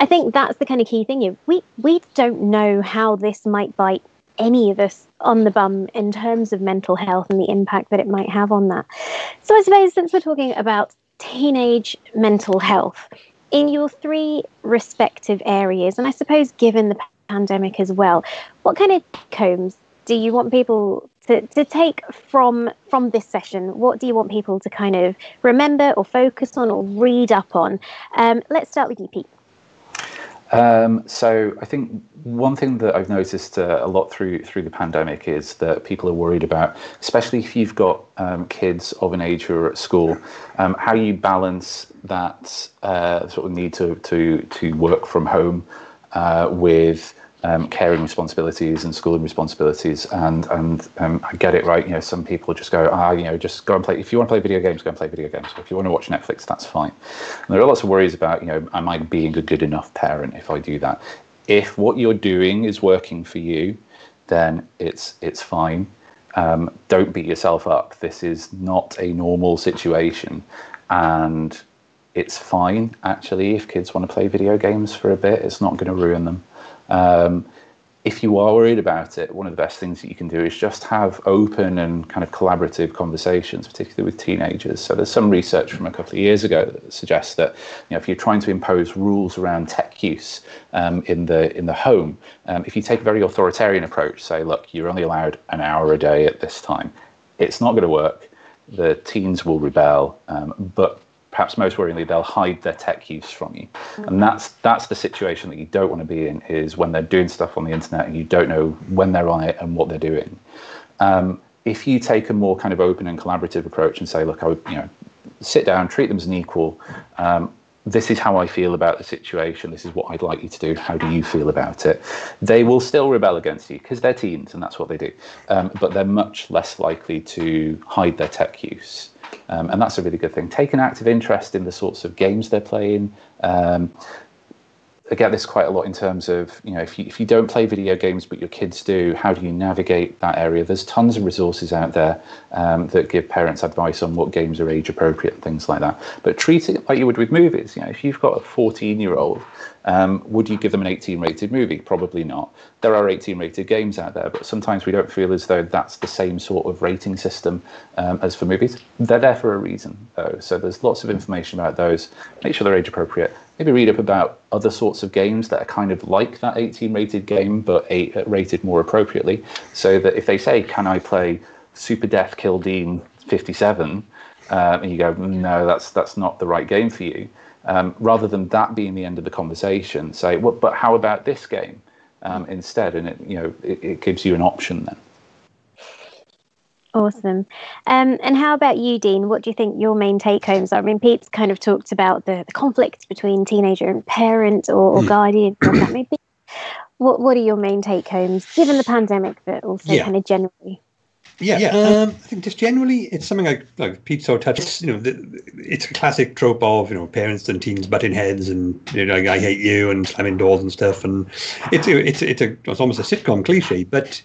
I think that's the kind of key thing. We, we don't know how this might bite any of us on the bum in terms of mental health and the impact that it might have on that. So I suppose since we're talking about teenage mental health in your three respective areas, and I suppose given the pandemic as well, what kind of combs do you want people to, to take from from this session? What do you want people to kind of remember or focus on or read up on? Um, let's start with you, Pete. Um, so I think one thing that I've noticed uh, a lot through through the pandemic is that people are worried about, especially if you've got um, kids of an age who are at school, um, how you balance that uh, sort of need to to to work from home uh, with um, caring responsibilities and schooling responsibilities. And and um, I get it right. You know, some people just go, ah, you know, just go and play. If you want to play video games, go and play video games. If you want to watch Netflix, that's fine. And there are lots of worries about, you know, am I being a good enough parent if I do that? If what you're doing is working for you, then it's it's fine. Um, don't beat yourself up. This is not a normal situation, and it's fine actually if kids want to play video games for a bit. It's not going to ruin them. Um, if you are worried about it, one of the best things that you can do is just have open and kind of collaborative conversations, particularly with teenagers. So there's some research from a couple of years ago that suggests that you know, if you're trying to impose rules around tech use um, in the in the home, um, if you take a very authoritarian approach, say, look, you're only allowed an hour a day at this time, it's not going to work. The teens will rebel, um, but perhaps most worryingly, they'll hide their tech use from you, and that's that's the situation that you don't want to be in. Is when they're doing stuff on the internet and you don't know when they're on it and what they're doing. Um, if you take a more kind of open and collaborative approach and say, look, I would, you know, sit down, treat them as an equal. Um, this is how I feel about the situation. This is what I'd like you to do. How do you feel about it? They will still rebel against you because they're teens and that's what they do. Um, but they're much less likely to hide their tech use. Um, and that's a really good thing. Take an active interest in the sorts of games they're playing. Um, I get this quite a lot in terms of you know if you if you don't play video games but your kids do, how do you navigate that area? There's tons of resources out there um, that give parents advice on what games are age appropriate and things like that. But treat it like you would with movies. You know, if you've got a 14 year old, um, would you give them an 18 rated movie? Probably not. There are 18 rated games out there, but sometimes we don't feel as though that's the same sort of rating system um, as for movies. They're there for a reason, though. So there's lots of information about those. Make sure they're age appropriate maybe read up about other sorts of games that are kind of like that 18 rated game but eight, uh, rated more appropriately so that if they say can i play super death kildine 57 uh, and you go no that's that's not the right game for you um, rather than that being the end of the conversation say well, but how about this game um, instead and it you know it, it gives you an option then Awesome. Um, and how about you, Dean? What do you think your main take homes are? I mean, Pete's kind of talked about the, the conflict between teenager and parent or, or hmm. guardian, what that may be. What, what are your main take homes, given the pandemic, but also yeah. kind of generally? Yeah, yeah. Um, I think just generally, it's something like like Pete so touched. You know, the, it's a classic trope of you know parents and teens butting heads and you know like, I hate you and slamming doors and stuff. And it's it's it's a it's almost a sitcom cliche, but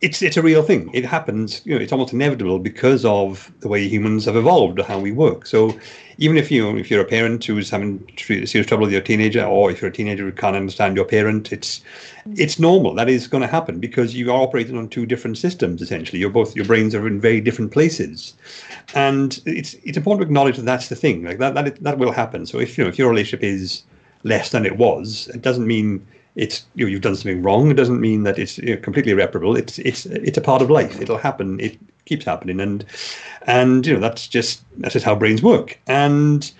it's it's a real thing. It happens. You know, it's almost inevitable because of the way humans have evolved or how we work. So, even if you if you're a parent who's having serious trouble with your teenager, or if you're a teenager who can't understand your parent, it's mm. it's normal. That is going to happen because you are operating on two different systems. Essentially, you're both your brains are in very different places, and it's it's important to acknowledge that that's the thing. Like that that that will happen. So if you know if your relationship is less than it was, it doesn't mean it's you know, you've done something wrong. It doesn't mean that it's you know, completely irreparable. It's it's it's a part of life. It'll happen. It keeps happening, and and you know that's just that's just how brains work. And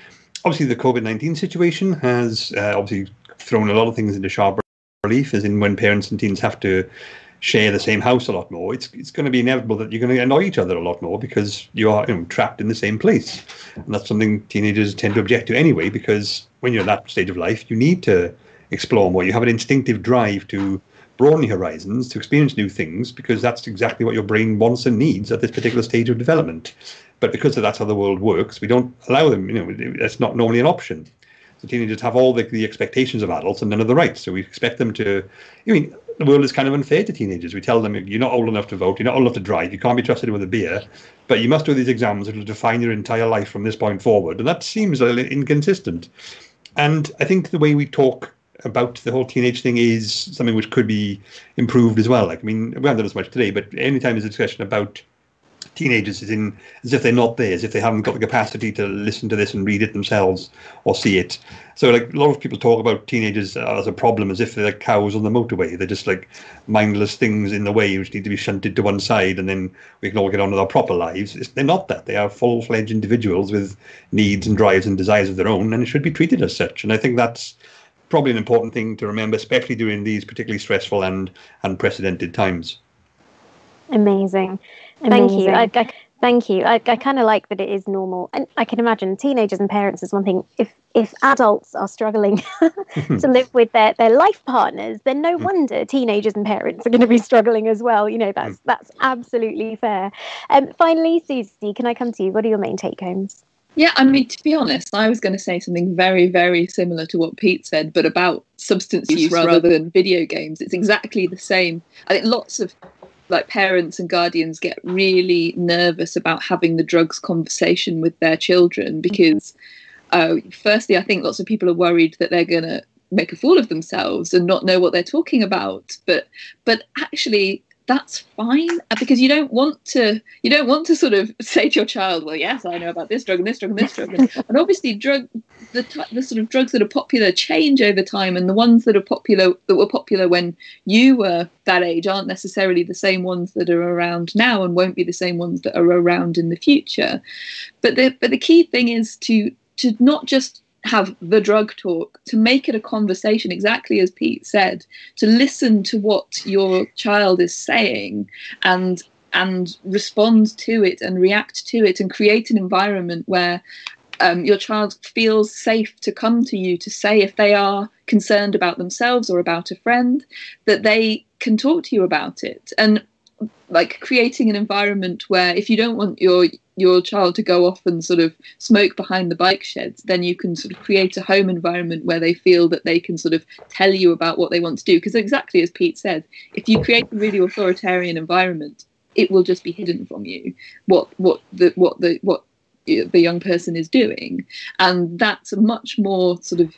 obviously, the COVID nineteen situation has uh, obviously thrown a lot of things into sharp relief, as in when parents and teens have to share the same house a lot more. It's it's going to be inevitable that you're going to annoy each other a lot more because you are you know, trapped in the same place, and that's something teenagers tend to object to anyway. Because when you're in that stage of life, you need to explore more. You have an instinctive drive to broaden your horizons, to experience new things, because that's exactly what your brain wants and needs at this particular stage of development. But because of that's how the world works, we don't allow them. You know, that's not normally an option. So teenagers have all the, the expectations of adults and none of the rights. So we expect them to. I mean, the world is kind of unfair to teenagers. We tell them you're not old enough to vote, you're not old enough to drive, you can't be trusted with a beer, but you must do these exams that will define your entire life from this point forward. And that seems a little inconsistent. And I think the way we talk about the whole teenage thing is something which could be improved as well. Like, I mean, we haven't done as much today, but anytime there's a discussion about teenagers is in as if they're not there, as if they haven't got the capacity to listen to this and read it themselves or see it. So, like, a lot of people talk about teenagers as a problem as if they're like cows on the motorway. They're just like mindless things in the way which need to be shunted to one side, and then we can all get on with our proper lives. It's, they're not that. They are full fledged individuals with needs and drives and desires of their own, and it should be treated as such. And I think that's probably an important thing to remember, especially during these particularly stressful and unprecedented times. Amazing. Thank you. I, I, thank you. I, I kind of like that it is normal, and I can imagine teenagers and parents is one thing. If if adults are struggling [laughs] to [laughs] live with their, their life partners, then no mm. wonder teenagers and parents are going to be struggling as well. You know, that's mm. that's absolutely fair. Um, finally, Suzi, can I come to you? What are your main take homes? Yeah, I mean, to be honest, I was going to say something very, very similar to what Pete said, but about substance use rather than video games. It's exactly the same. I think lots of like parents and guardians get really nervous about having the drugs conversation with their children mm-hmm. because, uh, firstly, I think lots of people are worried that they're going to make a fool of themselves and not know what they're talking about. But but actually, that's fine uh, because you don't want to you don't want to sort of [laughs] say to your child well yes i know about this drug and this drug and this drug. And, [laughs] and obviously drug the, the sort of drugs that are popular change over time and the ones that are popular that were popular when you were that age aren't necessarily the same ones that are around now and won't be the same ones that are around in the future. But the but the key thing is to to not just have the drug talk, to make it a conversation, exactly as Pete said, to listen to what your child is saying and and respond to it and react to it and create an environment where um, your child feels safe to come to you to say if they are concerned about themselves or about a friend that they can talk to you about it. And like creating an environment where if you don't want your your child to go off and sort of smoke behind the bike sheds then you can sort of create a home environment where they feel that they can sort of tell you about what they want to do. Because exactly as pete said if you create a really authoritarian environment it will just be hidden from you what what the what the what the young person is doing. And that's a much more sort of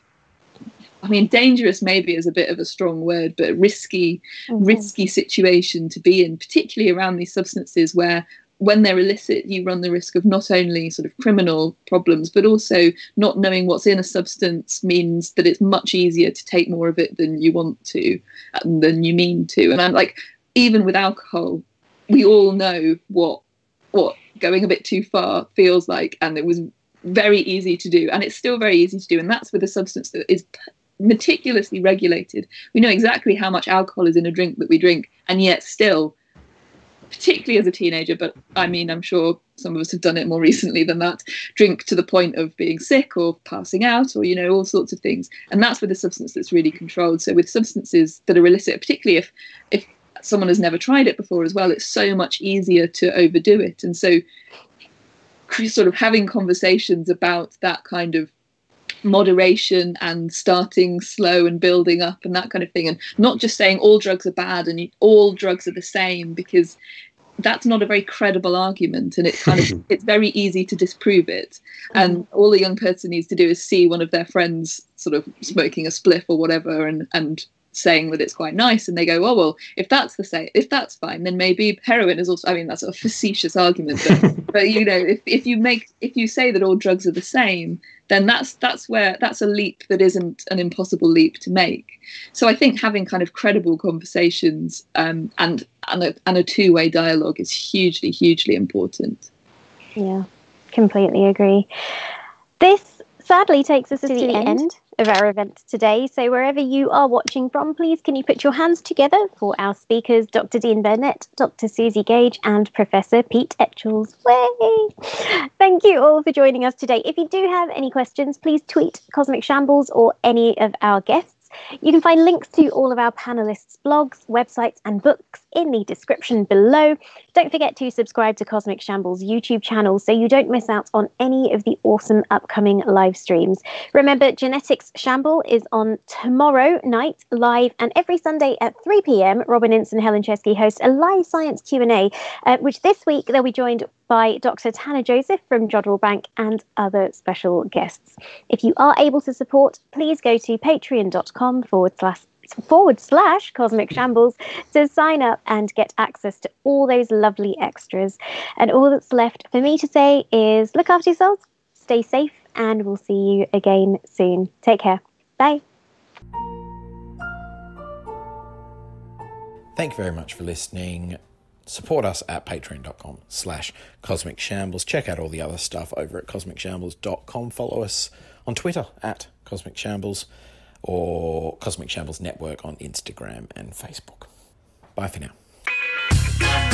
I mean, dangerous maybe is a bit of a strong word, but risky, mm-hmm. risky situation to be in, particularly around these substances where when they're illicit, you run the risk of not only sort of criminal problems, but also not knowing what's in a substance means that it's much easier to take more of it than you want to, than you mean to. And I'm like, even with alcohol, we all know what what going a bit too far feels like, and it was very easy to do, and it's still very easy to do, and that's with a substance that is meticulously regulated. We know exactly how much alcohol is in a drink that we drink, and yet still, particularly as a teenager, but I mean, I'm sure some of us have done it more [laughs] recently than that, drink to the point of being sick or passing out or, you know, all sorts of things. And that's with a substance that's really controlled. So with substances that are illicit, particularly if if someone has never tried it before as well, it's so much easier to overdo it. And so sort of having conversations about that kind of moderation and starting slow and building up and that kind of thing. And not just saying all drugs are bad and all drugs are the same because that's not a very credible argument and it's kind of [laughs] it's very easy to disprove it. And all a young person needs to do is see one of their friends sort of smoking a spliff or whatever and and saying that it's quite nice and they go oh well if that's the same if that's fine then maybe heroin is also i mean that's a facetious argument but, [laughs] but you know if, if you make if you say that all drugs are the same then that's that's where that's a leap that isn't an impossible leap to make. So i think having kind of credible conversations um, and and a, and a two-way dialogue is hugely hugely important. Yeah completely agree. This sadly takes us to, to the, the end. end of our event today. So, wherever you are watching from, please can you put your hands together for our speakers, Dr. Dean Burnett, Dr. Suzi Gage, and Professor Pete Etchells. Way! Thank you all for joining us today. If you do have any questions, please tweet Cosmic Shambles or any of our guests. You can find links to all of our panelists' blogs, websites, and books in the description below. Don't forget to subscribe to Cosmic Shambles YouTube channel so you don't miss out on any of the awesome upcoming live streams. Remember, Genetics Shamble is on tomorrow night live, and every Sunday at 3 p.m. Robin Ince and Helen Czerski host a live science Q&A, uh, which this week they'll be joined by Dr. Tana Joseph from Jodrell Bank and other special guests. If you are able to support, please go to patreon.com forward slash forward slash cosmic shambles to sign up and get access to all those lovely extras. And all that's left for me to say is look after yourselves, stay safe, and we'll see you again soon. Take care. Bye. Thank you very much for listening support us at patreon.com slash cosmic shambles check out all the other stuff over at cosmicshambles.com follow us on twitter at cosmic shambles or Cosmic Shambles Network on Instagram and Facebook. Bye for now.